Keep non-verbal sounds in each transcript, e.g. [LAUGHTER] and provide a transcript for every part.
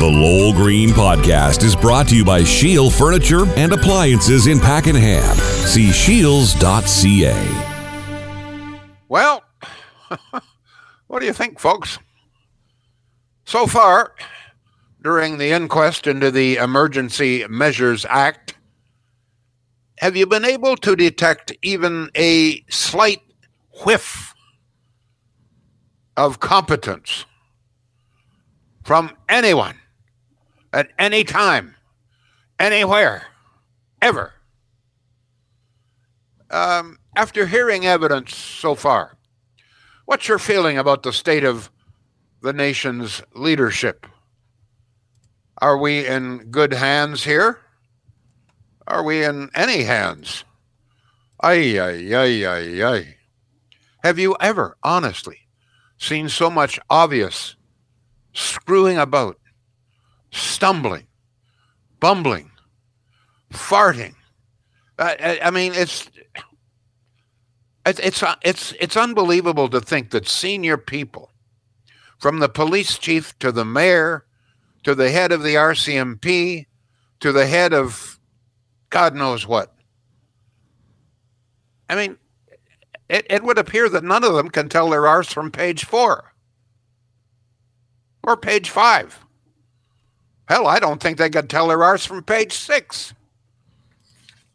The Lowell Green Podcast is brought to you by Shield Furniture and Appliances in Pakenham. See shields.ca. Well, [LAUGHS] what do you think, folks? So far, during the inquest into the Emergency Measures Act, have you been able to detect even a slight whiff of competence from anyone at any time, anywhere, ever? Um, after hearing evidence so far, what's your feeling about the state of the nation's leadership? Are we in good hands here? Are we in any hands? Ay, ay, ay, ay, ay. Have you ever, honestly, seen so much obvious screwing about, stumbling, bumbling, farting? I, I mean, it's it's it's it's unbelievable to think that senior people, from the police chief to the mayor, to the head of the RCMP, to the head of God knows what. I mean, it, it would appear that none of them can tell their arse from page four or page five. Hell, I don't think they could tell their arse from page six.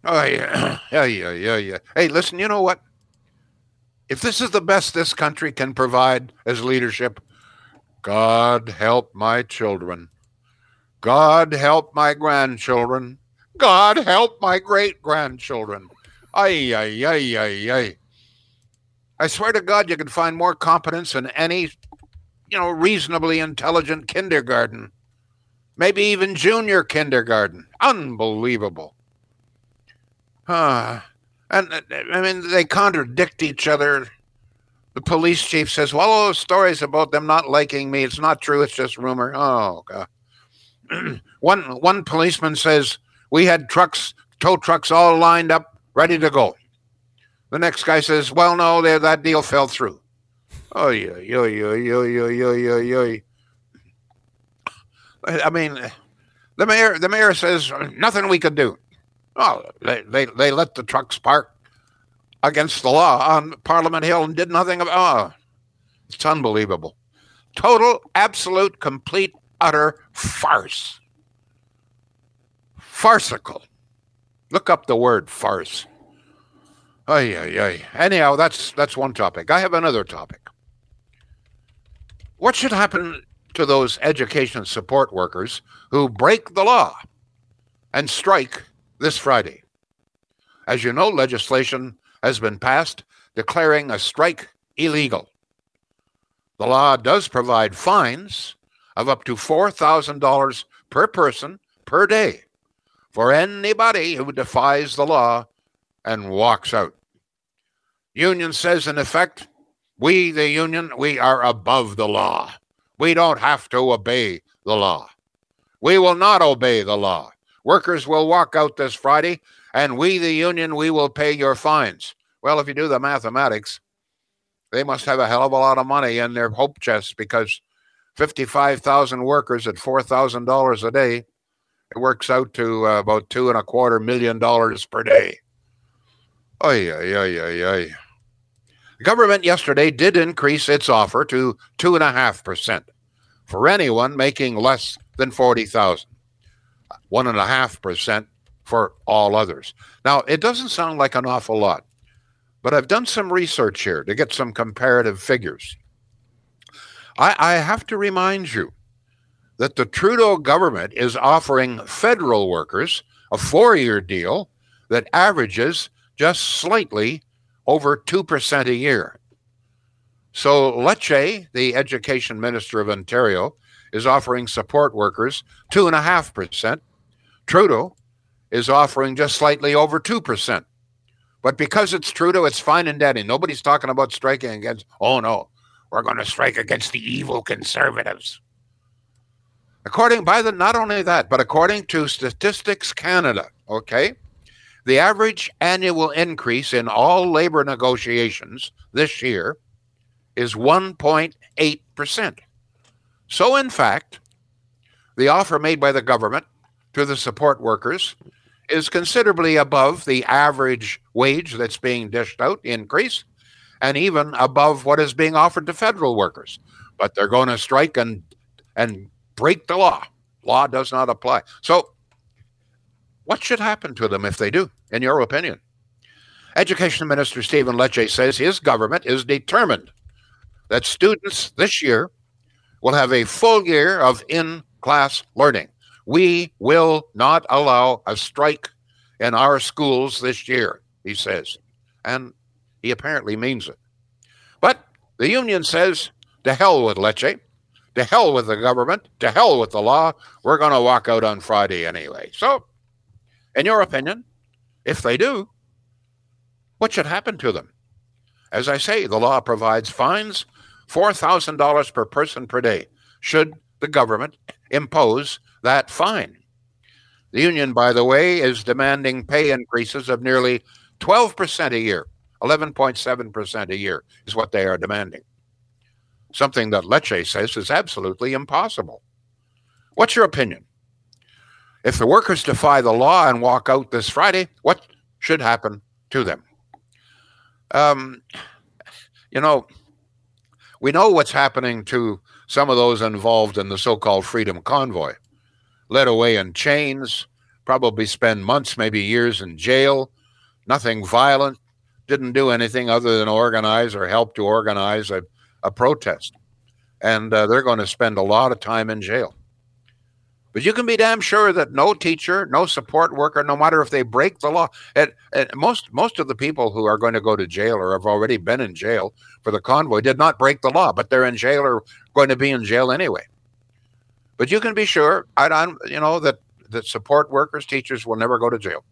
Oh, yeah. [CLEARS THROAT] yeah, yeah, yeah, yeah. Hey, listen, you know what? If this is the best this country can provide as leadership, God help my children. God help my grandchildren. God help my great grandchildren. Ay, ay, ay, ay, ay. I swear to God, you can find more competence in any, you know, reasonably intelligent kindergarten. Maybe even junior kindergarten. Unbelievable. Ah, and I mean, they contradict each other. The police chief says, "Well, all those stories about them not liking me, it's not true. It's just rumor." Oh God. [CLEARS THROAT] one one policeman says we had trucks, tow trucks, all lined up, ready to go. The next guy says, "Well, no, that deal fell through." Oh yeah, yeah, yeah, yeah, yeah, yeah, yeah, yeah. I mean, the mayor the mayor says nothing we could do. Oh, they, they, they let the trucks park against the law on Parliament Hill and did nothing about oh, it's unbelievable. Total, absolute, complete, utter farce. Farcical. Look up the word farce. Ay, ay, ay. Anyhow, that's that's one topic. I have another topic. What should happen to those education support workers who break the law and strike this Friday. As you know, legislation has been passed declaring a strike illegal. The law does provide fines of up to $4,000 per person per day for anybody who defies the law and walks out. Union says, in effect, we, the union, we are above the law. We don't have to obey the law. We will not obey the law. Workers will walk out this Friday, and we, the union, we will pay your fines. Well, if you do the mathematics, they must have a hell of a lot of money in their hope chests because 55,000 workers at $4,000 a day, it works out to uh, about two and a quarter million dollars per day. Oy, oy, oy, oy, oy. Government yesterday did increase its offer to 2.5% for anyone making less than 40,000 one and a half percent for all others. Now, it doesn't sound like an awful lot, but I've done some research here to get some comparative figures. I, I have to remind you that the Trudeau government is offering federal workers a four year deal that averages just slightly over 2% a year. So Lecce, the education minister of Ontario, is offering support workers 2.5%. Trudeau is offering just slightly over 2%. But because it's Trudeau, it's fine and dandy. Nobody's talking about striking against, oh no, we're going to strike against the evil conservatives. According by the not only that, but according to Statistics Canada, okay, the average annual increase in all labor negotiations this year is 1.8%. So, in fact, the offer made by the government to the support workers is considerably above the average wage that's being dished out increase and even above what is being offered to federal workers. But they're going to strike and and break the law. Law does not apply. So what should happen to them if they do in your opinion education minister stephen lecce says his government is determined that students this year will have a full year of in class learning we will not allow a strike in our schools this year, he says. And he apparently means it. But the union says, to hell with Lecce, to hell with the government, to hell with the law. We're going to walk out on Friday anyway. So, in your opinion, if they do, what should happen to them? As I say, the law provides fines $4,000 per person per day should the government impose that fine. The union, by the way, is demanding pay increases of nearly 12% a year. 11.7% a year is what they are demanding. Something that Lecce says is absolutely impossible. What's your opinion? If the workers defy the law and walk out this Friday, what should happen to them? Um, you know, we know what's happening to some of those involved in the so called Freedom Convoy led away in chains, probably spend months, maybe years in jail, nothing violent, didn't do anything other than organize or help to organize a, a protest. And uh, they're going to spend a lot of time in jail. But you can be damn sure that no teacher, no support worker, no matter if they break the law, most most of the people who are going to go to jail or have already been in jail for the convoy did not break the law, but they're in jail or going to be in jail anyway. But you can be sure, I don't, you know, that that support workers, teachers will never go to jail.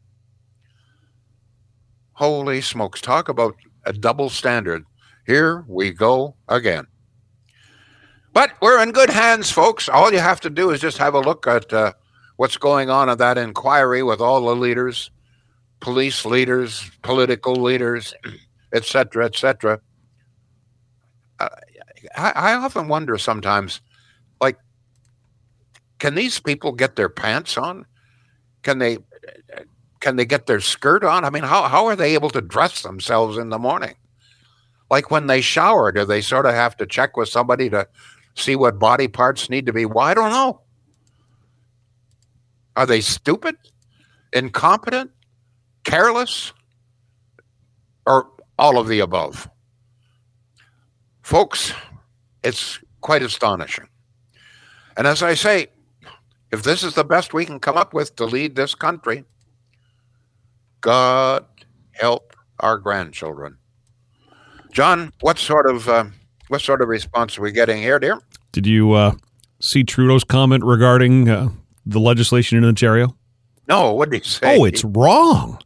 Holy smokes! Talk about a double standard. Here we go again. But we're in good hands, folks. All you have to do is just have a look at uh, what's going on at that inquiry with all the leaders, police leaders, political leaders, [CLEARS THROAT] etc., etc. Uh, I, I often wonder sometimes, like, can these people get their pants on? Can they? Can they get their skirt on? I mean, how, how are they able to dress themselves in the morning? Like when they shower, do they sort of have to check with somebody to see what body parts need to be? Well, I don't know. Are they stupid, incompetent, careless, or all of the above? Folks, it's quite astonishing. And as I say, if this is the best we can come up with to lead this country, God help our grandchildren. John, what sort of uh, what sort of response are we getting here, dear? Did you uh, see Trudeau's comment regarding uh, the legislation in Ontario? No, what did he say? Oh, it's wrong.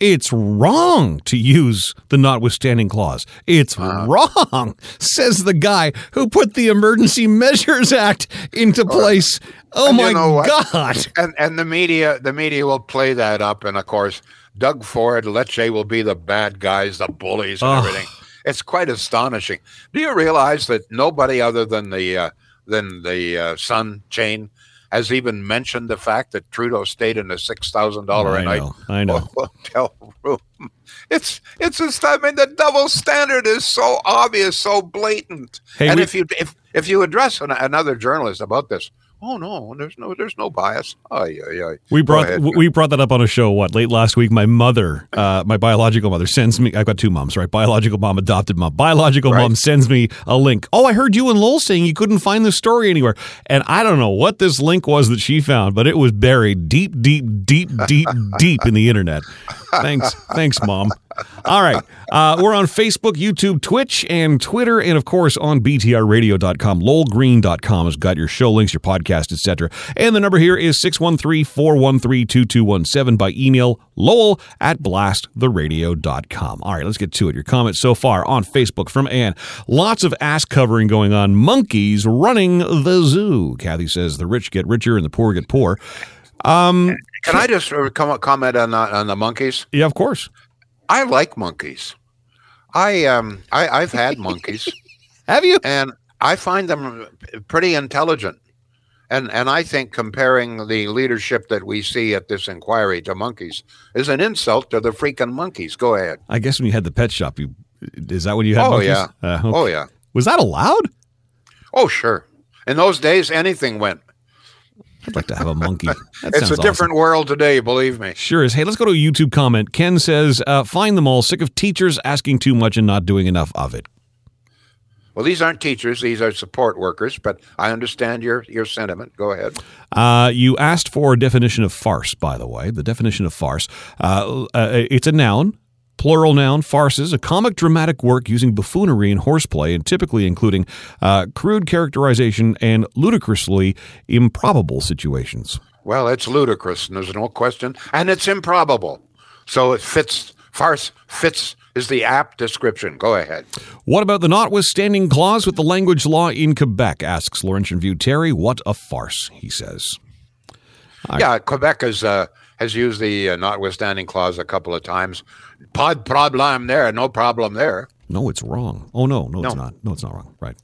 It's wrong to use the notwithstanding clause. It's uh, wrong, says the guy who put the Emergency Measures Act into place. Oh my you know God! And and the media the media will play that up, and of course Doug Ford, Lecce will be the bad guys, the bullies, and oh. everything. It's quite astonishing. Do you realize that nobody other than the uh, than the uh, Sun chain has even mentioned the fact that Trudeau stayed in a six thousand dollar a night I know. [LAUGHS] hotel room. It's it's just I mean the double standard is so obvious, so blatant. Hey, and if you if if you address an, another journalist about this, Oh no, there's no there's no bias. Oh yeah, yeah. We brought we brought that up on a show what late last week. My mother, uh, my biological mother, sends me. I've got two moms, right? Biological mom, adopted mom. Biological right. mom sends me a link. Oh, I heard you and Lowell saying you couldn't find this story anywhere, and I don't know what this link was that she found, but it was buried deep, deep, deep, deep, [LAUGHS] deep in the internet. Thanks, thanks, mom. All right. Uh, we're on Facebook, YouTube, Twitch, and Twitter, and of course on BTRradio.com. LowellGreen.com has got your show links, your podcast, etc. And the number here is 613 413 2217 by email lowell at blasttheradio.com. All right, let's get to it. Your comments so far on Facebook from Ann. Lots of ass covering going on. Monkeys running the zoo. Kathy says the rich get richer and the poor get poor. Um, Can I just comment on on the monkeys? Yeah, of course. I like monkeys. I um I, I've had [LAUGHS] monkeys. Have you? And I find them pretty intelligent. And and I think comparing the leadership that we see at this inquiry to monkeys is an insult to the freaking monkeys. Go ahead. I guess when you had the pet shop, you is that when you had? Monkeys? Oh monkeys? yeah. Uh, Oh yeah. Was that allowed? Oh sure. In those days, anything went. I'd like to have a monkey. [LAUGHS] That It's a awesome. different world today, believe me. Sure is. Hey, let's go to a YouTube comment. Ken says, uh, "Find them all. Sick of teachers asking too much and not doing enough of it." Well, these aren't teachers; these are support workers. But I understand your your sentiment. Go ahead. Uh, you asked for a definition of farce, by the way. The definition of farce. Uh, uh, it's a noun, plural noun, farces, a comic dramatic work using buffoonery and horseplay, and typically including uh, crude characterization and ludicrously improbable situations. Well, it's ludicrous, and there's no question, and it's improbable. So it fits. Farce fits is the apt description. Go ahead. What about the notwithstanding clause with the language law in Quebec? asks Laurentian View Terry. What a farce, he says. yeah, Quebec has uh, has used the uh, notwithstanding clause a couple of times. Pod problem there, no problem there. No, it's wrong. Oh no, no, it's not. No, it's not wrong. Right.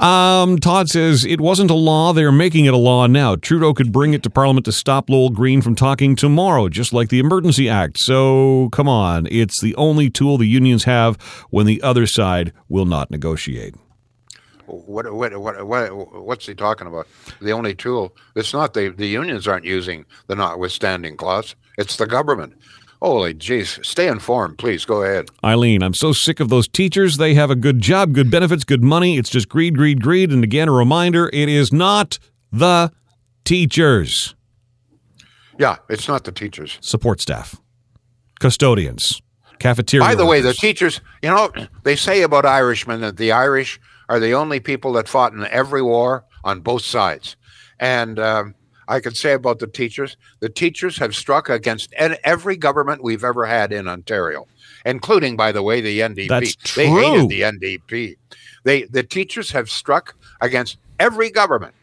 Um, Todd says it wasn't a law. They're making it a law now. Trudeau could bring it to Parliament to stop Lowell Green from talking tomorrow, just like the Emergency Act. So come on, it's the only tool the unions have when the other side will not negotiate. What, what, what, what, what's he talking about? The only tool. It's not the the unions aren't using the notwithstanding clause. It's the government. Holy jeez! Stay informed, please. Go ahead. Eileen, I'm so sick of those teachers. They have a good job, good benefits, good money. It's just greed, greed, greed. And again, a reminder: it is not the teachers. Yeah, it's not the teachers. support staff, custodians, cafeteria. By the way, the teachers, you know, they say about Irishmen that the Irish are the only people that fought in every war on both sides. And um, I can say about the teachers, the teachers have struck against every government we've ever had in Ontario, including, by the way, the NDP. That's true. They hated the NDP. They, the teachers have struck against every government.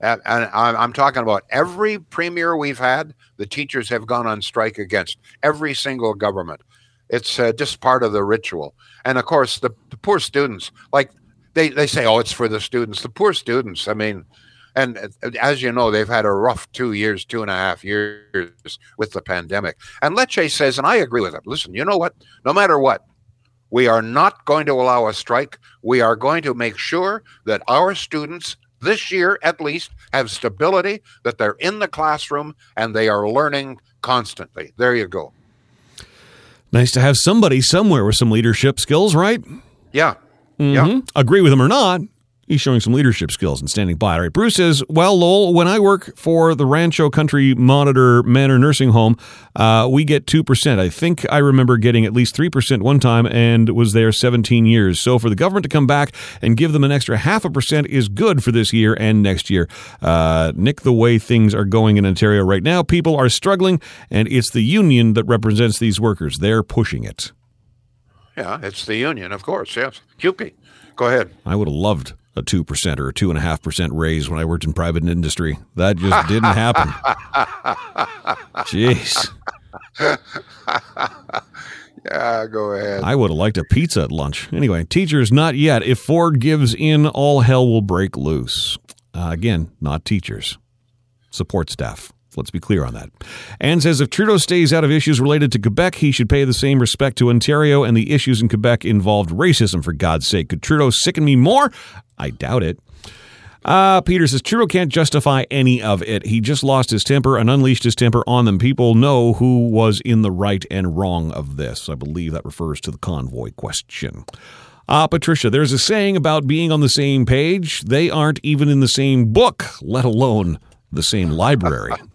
And, and I'm I'm talking about every premier we've had, the teachers have gone on strike against every single government. It's uh, just part of the ritual. And of course, the, the poor students, like they, they say, oh, it's for the students. The poor students, I mean, and uh, as you know, they've had a rough two years, two and a half years with the pandemic. And Lecce says, and I agree with him listen, you know what? No matter what, we are not going to allow a strike. We are going to make sure that our students, this year at least, have stability, that they're in the classroom and they are learning constantly. There you go. nice to have somebody somewhere with some leadership skills, right? Yeah. Yeah. Mhm. Agree with him or not, he's showing some leadership skills and standing by. All right. Bruce says, Well, Lowell, when I work for the Rancho Country Monitor Manor Nursing Home, uh, we get 2%. I think I remember getting at least 3% one time and was there 17 years. So for the government to come back and give them an extra half a percent is good for this year and next year. Uh, Nick, the way things are going in Ontario right now, people are struggling, and it's the union that represents these workers. They're pushing it. Yeah. It's the union, of course. Yes. Cupid. Go ahead. I would have loved a 2% or a 2.5% raise when I worked in private industry. That just didn't happen. [LAUGHS] Jeez. Yeah. Go ahead. I would have liked a pizza at lunch. Anyway, teachers, not yet. If Ford gives in, all hell will break loose. Uh, again, not teachers, support staff. Let's be clear on that. Anne says if Trudeau stays out of issues related to Quebec, he should pay the same respect to Ontario, and the issues in Quebec involved racism, for God's sake. Could Trudeau sicken me more? I doubt it. Uh, Peter says Trudeau can't justify any of it. He just lost his temper and unleashed his temper on them. People know who was in the right and wrong of this. I believe that refers to the convoy question. Uh, Patricia, there's a saying about being on the same page. They aren't even in the same book, let alone the same library. [LAUGHS]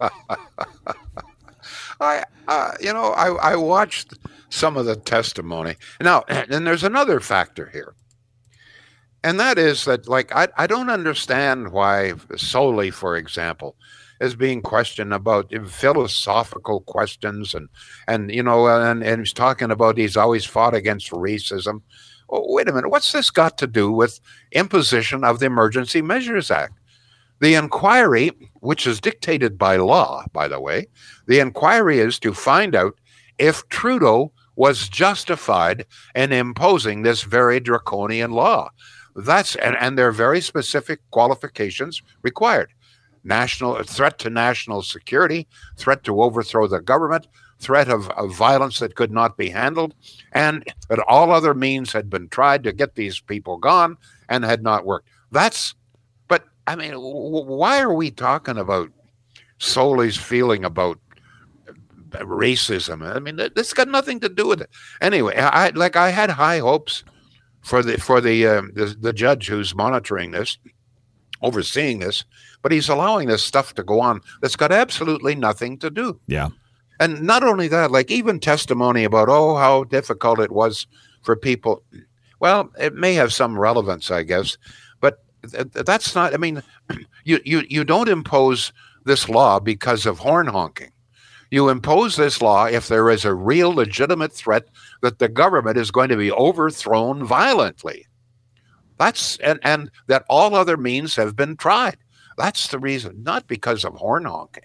I, uh, you know, I, I watched some of the testimony. Now, [CLEARS THROAT] and there's another factor here. And that is that, like, I, I don't understand why Sloly, for example, is being questioned about philosophical questions and, and you know, and, and he's talking about he's always fought against racism. Oh, wait a minute. What's this got to do with imposition of the Emergency Measures Act? The inquiry, which is dictated by law, by the way, the inquiry is to find out if Trudeau was justified in imposing this very draconian law. That's and, and there are very specific qualifications required. national threat to national security, threat to overthrow the government, threat of, of violence that could not be handled, and that all other means had been tried to get these people gone and had not worked. That's, I mean, w- why are we talking about Sloly's feeling about racism? I mean, this got nothing to do with it. Anyway, I like I had high hopes for the for the uh, the, the judge who's monitoring this, overseeing this, but he's allowing this stuff to go on that's got absolutely nothing to do. Yeah. And not only that, like even testimony about oh how difficult it was for people. Well, it may have some relevance, I guess, that's not. I mean, [CLEARS THROAT] you you you don't impose this law because of horn honking. You impose this law if there is a real legitimate threat that the government is going to be overthrown violently. That's and, and that all other means have been tried. That's the reason, not because of horn honking.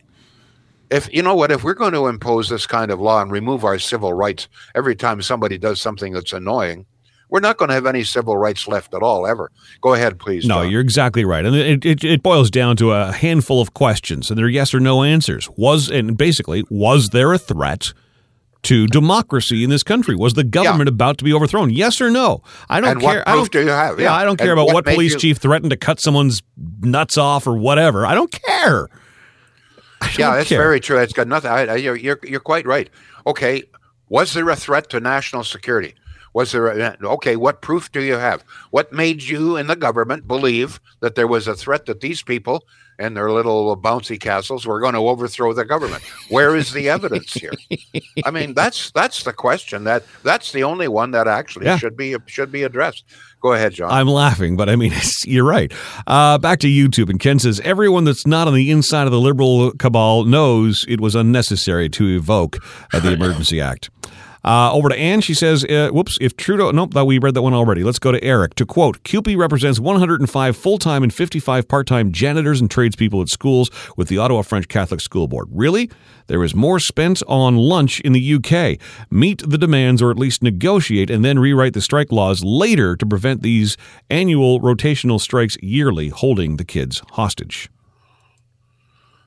If you know what, if we're going to impose this kind of law and remove our civil rights every time somebody does something that's annoying, we're not going to have any civil rights left at all ever. Go ahead, please. No, John. you're exactly right, and it, it, it boils down to a handful of questions, and they're yes or no answers. Was and basically was there a threat? to democracy in this country? Was the government yeah. about to be overthrown? Yes or no? I don't and care. What proof I don't, do you have? Yeah, yeah I don't care and about what, what police you... chief threatened to cut someone's nuts off or whatever. I don't care. I don't yeah, that's care. very true. It's got nothing. I, I, you're, you're you're quite right. Okay, was there a threat to national security? Was there a, okay? What proof do you have? What made you and the government believe that there was a threat that these people and their little bouncy castles were going to overthrow the government? Where is the evidence here? [LAUGHS] I mean, that's that's the question. That that's the only one that actually yeah. should be should be addressed. Go ahead, John. I'm laughing, but I mean, [LAUGHS] you're right. Uh, back to YouTube, and Ken says everyone that's not on the inside of the liberal cabal knows it was unnecessary to evoke uh, the [LAUGHS] Emergency Act. Uh, over to Anne, she says, uh, whoops, if Trudeau, nope, we read that one already. Let's go to Eric. To quote, CUPE represents 105 full time and 55 part time janitors and tradespeople at schools with the Ottawa French Catholic School Board. Really? There is more spent on lunch in the UK. Meet the demands or at least negotiate and then rewrite the strike laws later to prevent these annual rotational strikes yearly, holding the kids hostage.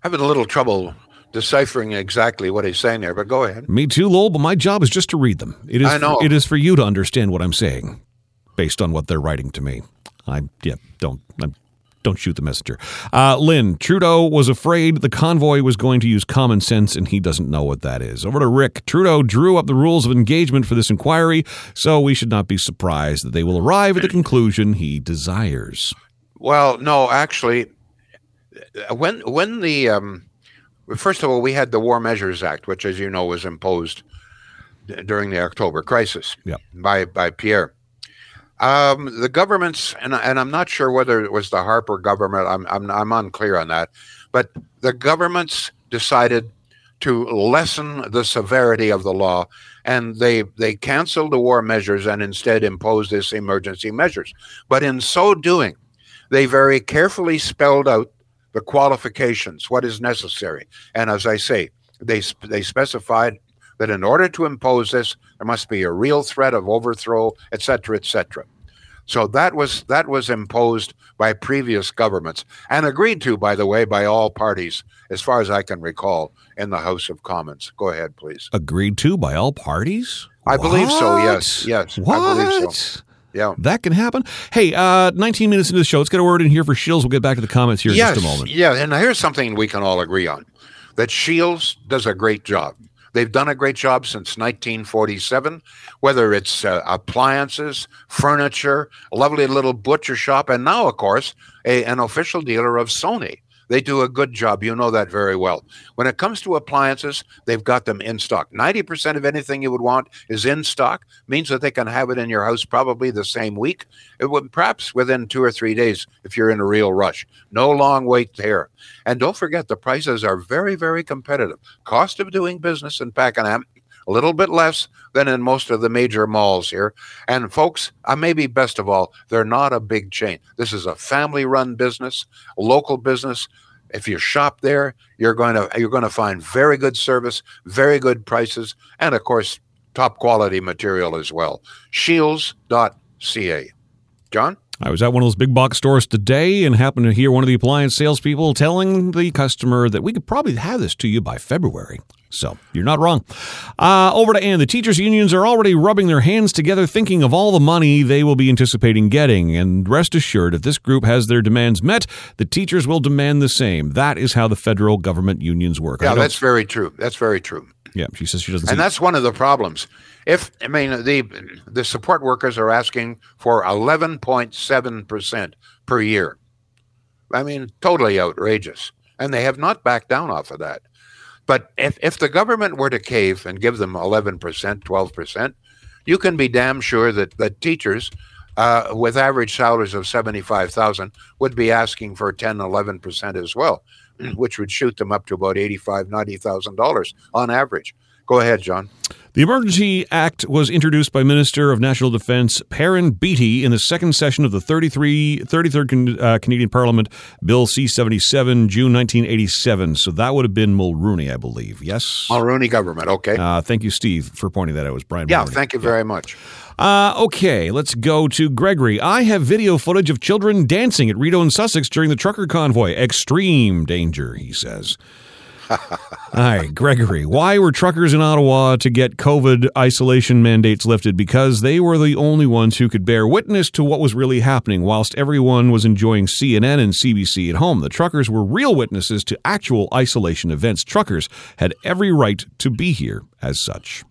Having a little trouble deciphering exactly what he's saying there, but go ahead. Me too, Lowell, but my job is just to read them. It is I know. For, it is for you to understand what I'm saying based on what they're writing to me. I yeah, don't I'm, don't shoot the messenger. Uh, Lynn, Trudeau was afraid the convoy was going to use common sense, and he doesn't know what that is. Over to Rick. Trudeau drew up the rules of engagement for this inquiry, so we should not be surprised that they will arrive at the conclusion he desires. Well, no, actually, when when the um, First of all, we had the War Measures Act, which, as you know, was imposed during the October crisis yep. by by Pierre. Um, the governments, and, and I'm not sure whether it was the Harper government. I'm, I'm I'm unclear on that, but the governments decided to lessen the severity of the law, and they they canceled the war measures and instead imposed this emergency measures. But in so doing, they very carefully spelled out the qualifications, what is necessary. And as I say, they, they specified that in order to impose this, there must be a real threat of overthrow, et cetera, et cetera. So that was that was imposed by previous governments and agreed to, by the way, by all parties, as far as I can recall, in the House of Commons. Go ahead, please. Agreed to by all parties? I what? believe so. Yes, yes, what? I believe so. Yeah. That can happen. Hey, uh, 19 minutes into the show. Let's get a word in here for Shields. We'll get back to the comments here yes, in just a moment. Yeah, and here's something we can all agree on that Shields does a great job. They've done a great job since 1947, whether it's uh, appliances, furniture, a lovely little butcher shop, and now, of course, a, an official dealer of Sony. They do a good job. You know that very well. When it comes to appliances, they've got them in stock. 90% of anything you would want is in stock, means that they can have it in your house probably the same week. It would perhaps within two or three days if you're in a real rush. No long wait there. And don't forget the prices are very, very competitive. Cost of doing business in Pakenham a little bit less than in most of the major malls here. And folks, uh, maybe best of all, they're not a big chain. This is a family-run business, a local business. If you shop there, you're going to you're going to find very good service, very good prices, and of course, top quality material as well. Shields.ca. John? I was at one of those big box stores today and happened to hear one of the appliance salespeople telling the customer that we could probably have this to you by February. So you're not wrong. Uh, over to Ann. The teachers' unions are already rubbing their hands together, thinking of all the money they will be anticipating getting. And rest assured, if this group has their demands met, the teachers will demand the same. That is how the federal government unions work. Yeah, that's very true. That's very true. Yeah, she says she doesn't. And that's one of the problems. If I mean the the support workers are asking for 11.7 percent per year. I mean, totally outrageous, and they have not backed down off of that. But if, if the government were to cave and give them 11%, 12%, you can be damn sure that, that teachers uh, with average salaries of 75,000 would be asking for 10, 11% as well, [CLEARS THROAT] which would shoot them up to about 85, 90,000 dollars on average. Go ahead, John. The Emergency Act was introduced by Minister of National Defense Perrin Beatty in the second session of the 33, 33rd uh, Canadian Parliament, Bill C 77, June 1987. So that would have been Mulroney, I believe. Yes? Mulroney government. Okay. Uh, thank you, Steve, for pointing that out. It was Brian Yeah, Mulroney. thank you very much. Uh, okay, let's go to Gregory. I have video footage of children dancing at Rideau and Sussex during the trucker convoy. Extreme danger, he says. Hi, Gregory. Why were truckers in Ottawa to get COVID isolation mandates lifted? Because they were the only ones who could bear witness to what was really happening, whilst everyone was enjoying CNN and CBC at home. The truckers were real witnesses to actual isolation events. Truckers had every right to be here as such.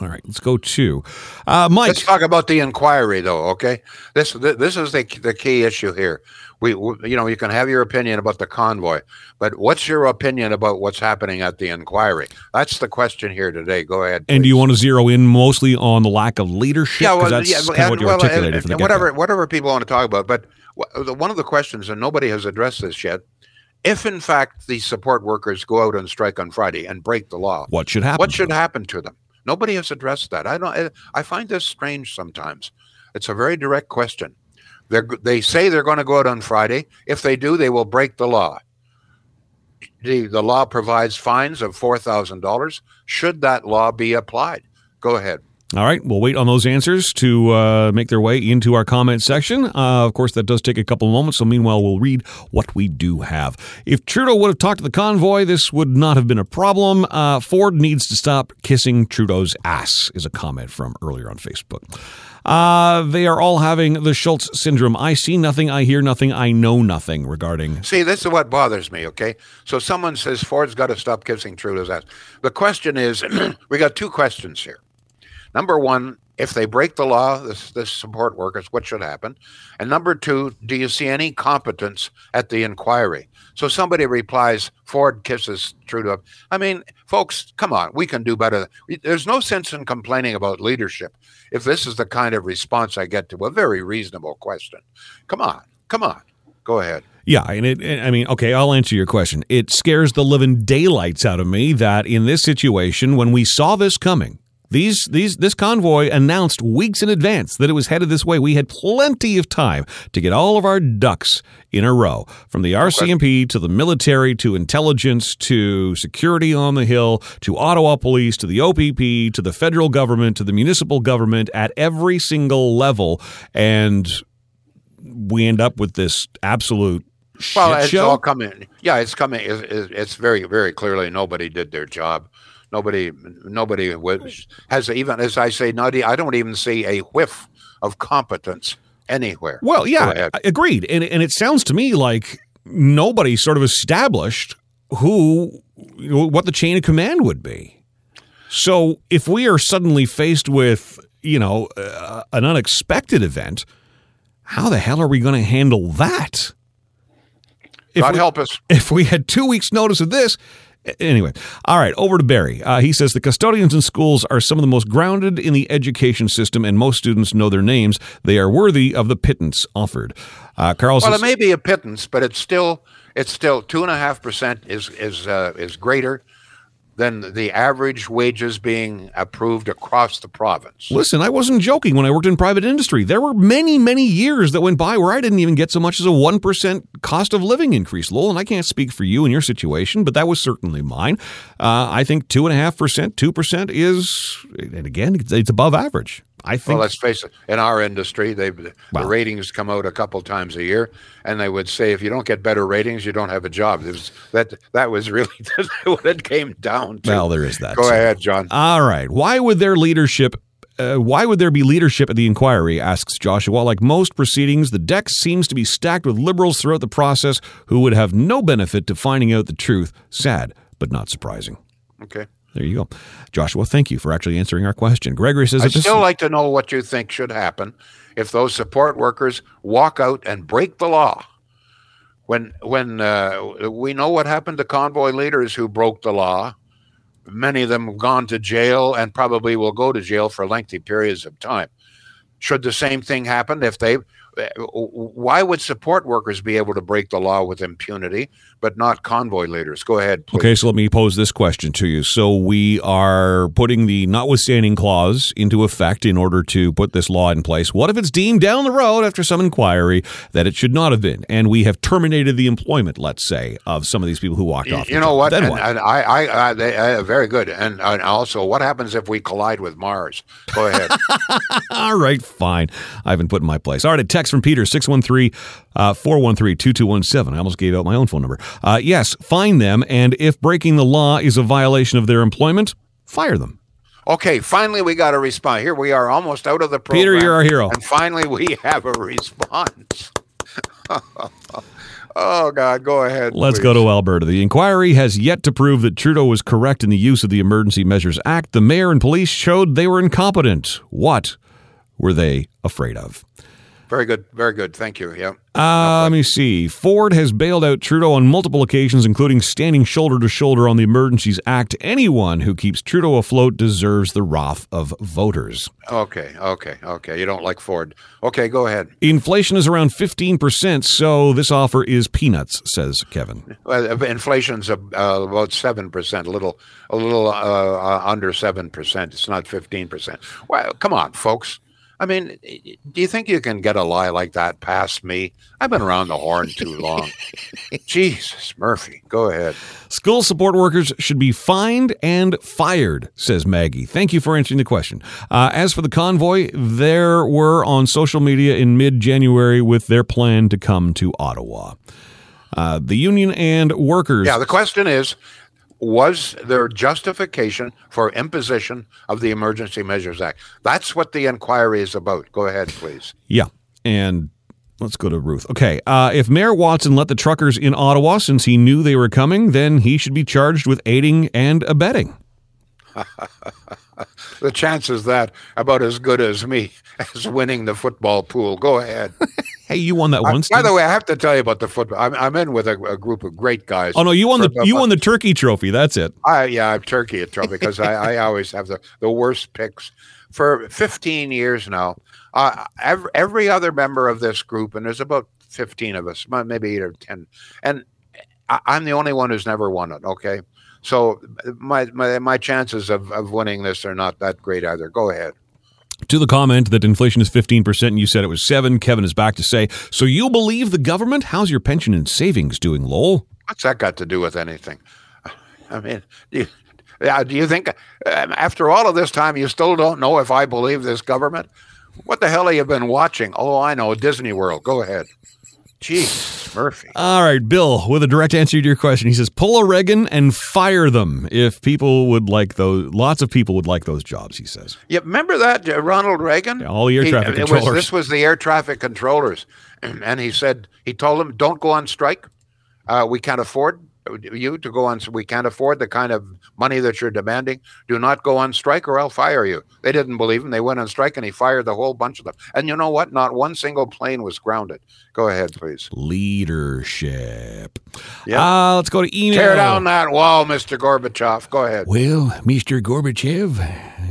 All right, let's go to uh, Mike. Let's talk about the inquiry, though. Okay, this this is the the key issue here. We, you know, you can have your opinion about the convoy, but what's your opinion about what's happening at the inquiry? That's the question here today. Go ahead. And do you want to zero in mostly on the lack of leadership? Yeah, well, that's yeah, and- what you well, articulated and- and whatever whatever people want to talk about. But one of the questions, and nobody has addressed this yet, if in fact the support workers go out and strike on Friday and break the law, What should happen? what should happen to them? Nobody has addressed that. I don't. I, find this strange sometimes. It's a very direct question. They they say they're going to go out on Friday. If they do, they will break the law. The the law provides fines of four thousand dollars. Should that law be applied? Go ahead. All right, we'll wait on those answers to uh, make their way into our comment section. Uh, of course, that does take a couple of moments, so meanwhile, we'll read what we do have. If Trudeau would have talked to the convoy, this would not have been a problem. Uh, Ford needs to stop kissing Trudeau's ass, is a comment from earlier on Facebook. Uh, they are all having the Schultz syndrome. I see nothing, I hear nothing, I know nothing regarding. See, this is what bothers me, okay? So someone says Ford's got to stop kissing Trudeau's ass. The question is [CLEARS THROAT] we got two questions here. Number one, if they break the law, this, this support workers, what should happen? And number two, do you see any competence at the inquiry? So somebody replies, Ford kisses Trudeau. I mean, folks, come on, we can do better. There's no sense in complaining about leadership if this is the kind of response I get to a very reasonable question. Come on, come on, go ahead. Yeah, and it, and, I mean, okay, I'll answer your question. It scares the living daylights out of me that in this situation, when we saw this coming, these these this convoy announced weeks in advance that it was headed this way. We had plenty of time to get all of our ducks in a row, from the RCMP to the military to intelligence to security on the hill to Ottawa police to the OPP to the federal government to the municipal government at every single level, and we end up with this absolute Well, shit it's show. all coming. Yeah, it's coming. It's it's very, very clearly nobody did their job. Nobody, nobody was, has even, as I say, not. I don't even see a whiff of competence anywhere. Well, yeah, agreed. And and it sounds to me like nobody sort of established who what the chain of command would be. So if we are suddenly faced with you know uh, an unexpected event, how the hell are we going to handle that? If God we- help us. [LAUGHS] if we had two weeks' notice of this. Anyway, all right, over to Barry. Uh, he says the custodians in schools are some of the most grounded in the education system, and most students know their names. They are worthy of the pittance offered. Uh, Carl Well, says, it may be a pittance, but it's still, it's still two and a half percent is is uh, is greater than the average wages being approved across the province. Listen, I wasn't joking when I worked in private industry. There were many, many years that went by where I didn't even get so much as a 1% cost of living increase, Lowell. And I can't speak for you and your situation, but that was certainly mine. Uh, I think 2.5%, 2% is, and again, it's above average. I think. Well, let's face it. In our industry, they Wow. the ratings come out a couple times a year, and they would say if you don't get better ratings, you don't have a job. Was, that that was really [LAUGHS] what it came down to. well, there is that. Go So- ahead, John. All right. Why would their leadership? Uh, why would there be leadership at the inquiry? Asks Joshua. Like most proceedings, the deck seems to be stacked with liberals throughout the process who would have no benefit to finding out the truth. Sad, but not surprising. Okay. There you go, Joshua. Thank you for actually answering our question. Gregory says I'd still like to know what you think should happen if those support workers walk out and break the law. When when uh, we know what happened to convoy leaders who broke the law, many of them have gone to jail and probably will go to jail for lengthy periods of time. Should the same thing happen if they? Why would support workers be able to break the law with impunity, but not convoy leaders? Go ahead, please. Okay, so let me pose this question to you. So we are putting the notwithstanding clause into effect in order to put this law in place. What if it's deemed down the road after some inquiry that it should not have been, and we have terminated the employment, let's say, of some of these people who walked off? the You know what? Then And, what? and I, I, I, they, uh, very good. And, and also, what happens if we collide with Mars? Go ahead. [LAUGHS] All right, fine. I've been put in my place. All right, a text from Peter, 613 413 2217. I almost gave out my own phone number. Uh, yes, find them, and if breaking the law is a violation of their employment, fire them. okay, finally, we got a response. Here we are, almost out of the program. Peter, you're our hero. And finally, we have a response. [LAUGHS] oh God, go ahead. Let's please. go to Alberta. The inquiry has yet to prove that Trudeau was correct in the use of the Emergency Measures Act. The mayor and police showed they were incompetent. What were they afraid of? Very good, very good. Thank you. Yeah. Uh, let me see. Ford has bailed out Trudeau on multiple occasions, including standing shoulder to shoulder on the Emergencies Act. Anyone who keeps Trudeau afloat deserves the wrath of voters. Okay, okay, okay. You don't like Ford. Okay, go ahead. Inflation is around 15%, so this offer is peanuts, says Kevin. Well, inflation's uh, about seven percent, a little, a little uh, uh, under seven percent. It's not fifteen percent. Well, come on, folks. I mean, do you think you can get a lie like that past me? I've been around the horn too long. [LAUGHS] Jesus, Murphy, go ahead. School support workers should be fined and fired, says Maggie. Thank you for answering the question. Uh, as for the convoy, there were on social media in mid January with their plan to come to Ottawa. Uh, the union and workers. Yeah, the question is was there justification for imposition of the Emergency Measures Act? That's what the inquiry is about. Go ahead, please. Yeah. And let's go to Ruth. Okay. Uh, if Mayor Watson let the truckers in Ottawa since he knew they were coming, then he should be charged with aiding and abetting. [LAUGHS] The chances that about as good as me [LAUGHS] as winning the football pool. Go ahead. [LAUGHS] Hey, you won that once. by the way, I have to tell you about the football. I'm, I'm in with a, a group of great guys. oh no, you won the you won the turkey trophy. That's it. I yeah, I'm turkey at trouble because I, I always have the, the worst picks. For 15 years now, uh, every, every other member of this group, and there's about 15 of us, maybe eight or 10, and I, I'm the only one who's never won it. Okay, so my my, my chances of, of winning this are not that great either. Go ahead. To the comment that inflation is 15% and you said it was 7, Kevin is back to say, "So you believe the government? How's your pension and savings doing, Lowell?" What's that got to do with anything? [LAUGHS] I mean, do you, do you think um, after all of this time you still don't know if I believe this government? What the hell have you been watching? Oh, I know, Disney World. Go ahead. Jeez, Murphy. All right, Bill, with a direct answer to your question, he says, "Pull a Reagan and fire them if people would like those. Lots of people would like those jobs." He says. Yeah, remember that uh, Ronald Reagan? Yeah, all the air He- traffic was- controllers. this was the air traffic controllers, [CLEARS THROAT] and he said he told them, "Don't go on strike. Uh, we can't afford you to go on. We can't afford the kind of money that you're demanding. Do not go on strike, or I'll fire you." They didn't believe him. They went on strike, and he fired the whole bunch of them. And you know what? Not one single plane was grounded. Go ahead, please. Leadership. Yeah. Uh, let's go to email. Tear down that wall, Mr. Gorbachev. Go ahead. Well, Mr. Gorbachev,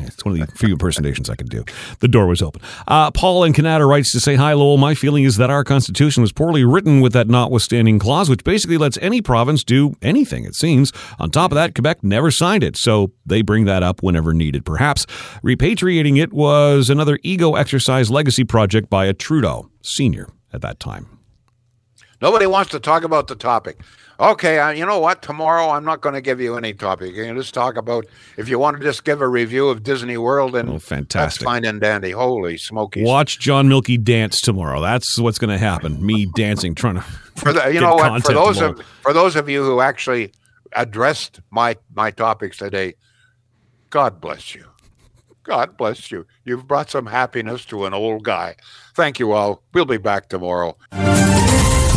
it's one of the few impersonations I can do. The door was open. Uh, Paul in Canada writes to say, Hi, Lowell. My feeling is that our Constitution was poorly written with that notwithstanding clause, which basically lets any province do anything, it seems. On top of that, Quebec never signed it, so they bring that up whenever needed. Perhaps repatriating it was another ego exercise legacy project by a Trudeau, senior at that time. Nobody wants to talk about the topic. Okay, uh, you know what? Tomorrow I'm not going to give you any topic. You can just talk about if you want to just give a review of Disney World and Oh, fantastic. That's fine and dandy. Holy smokies! Watch John Milky dance tomorrow. That's what's going to happen. Me dancing, trying [LAUGHS] to. For the, you know what? For those tomorrow. of for those of you who actually addressed my my topics today, God bless you. God bless you. You've brought some happiness to an old guy. Thank you all. We'll be back tomorrow.